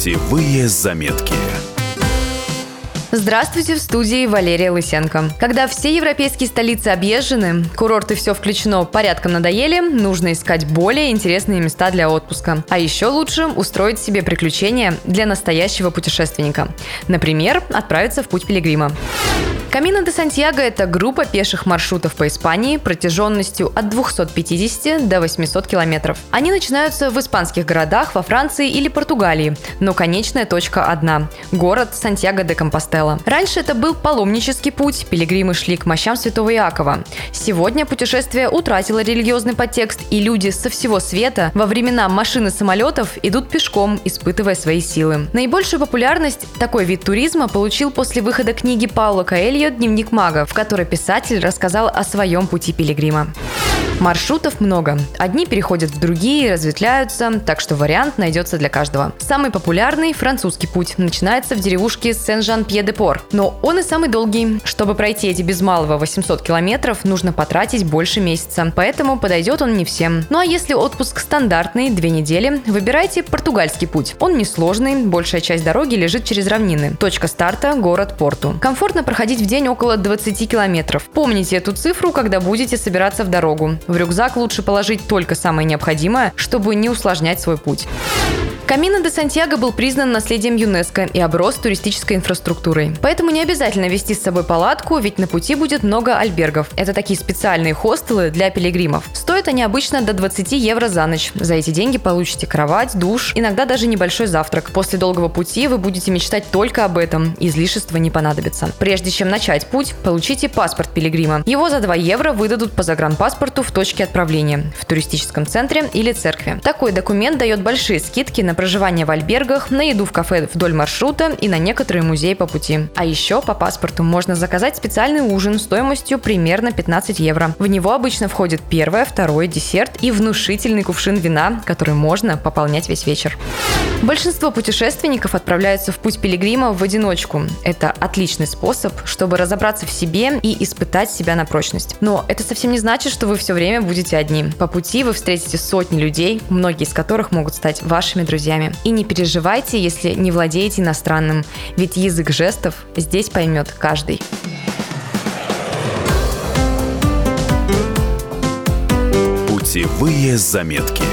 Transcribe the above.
Путевые заметки. Здравствуйте, в студии Валерия Лысенко. Когда все европейские столицы объезжены, курорты все включено, порядком надоели, нужно искать более интересные места для отпуска. А еще лучше устроить себе приключения для настоящего путешественника. Например, отправиться в путь пилигрима. Камино де Сантьяго – это группа пеших маршрутов по Испании протяженностью от 250 до 800 километров. Они начинаются в испанских городах, во Франции или Португалии, но конечная точка одна – город Сантьяго де Компостела. Раньше это был паломнический путь, пилигримы шли к мощам Святого Иакова. Сегодня путешествие утратило религиозный подтекст, и люди со всего света во времена машин и самолетов идут пешком, испытывая свои силы. Наибольшую популярность такой вид туризма получил после выхода книги Паула Каэльо ее дневник мага, в которой писатель рассказал о своем пути пилигрима. Маршрутов много. Одни переходят в другие, разветвляются, так что вариант найдется для каждого. Самый популярный – французский путь. Начинается в деревушке Сен-Жан-Пье-де-Пор. Но он и самый долгий. Чтобы пройти эти без малого 800 километров, нужно потратить больше месяца. Поэтому подойдет он не всем. Ну а если отпуск стандартный, две недели, выбирайте португальский путь. Он несложный, большая часть дороги лежит через равнины. Точка старта – город Порту. Комфортно проходить в день около 20 километров. Помните эту цифру, когда будете собираться в дорогу. В рюкзак лучше положить только самое необходимое, чтобы не усложнять свой путь. Камино де Сантьяго был признан наследием ЮНЕСКО и оброс туристической инфраструктурой. Поэтому не обязательно вести с собой палатку, ведь на пути будет много альбергов. Это такие специальные хостелы для пилигримов. Стоят они обычно до 20 евро за ночь. За эти деньги получите кровать, душ, иногда даже небольшой завтрак. После долгого пути вы будете мечтать только об этом. Излишества не понадобится. Прежде чем начать путь, получите паспорт пилигрима. Его за 2 евро выдадут по загранпаспорту в точке отправления, в туристическом центре или церкви. Такой документ дает большие скидки на проживание в альбергах, на еду в кафе вдоль маршрута и на некоторые музеи по пути. А еще по паспорту можно заказать специальный ужин стоимостью примерно 15 евро. В него обычно входит первое, второе, десерт и внушительный кувшин вина, который можно пополнять весь вечер. Большинство путешественников отправляются в путь пилигрима в одиночку. Это отличный способ, чтобы разобраться в себе и испытать себя на прочность. Но это совсем не значит, что вы все время будете одни. По пути вы встретите сотни людей, многие из которых могут стать вашими друзьями друзьями. И не переживайте, если не владеете иностранным, ведь язык жестов здесь поймет каждый. Путевые заметки.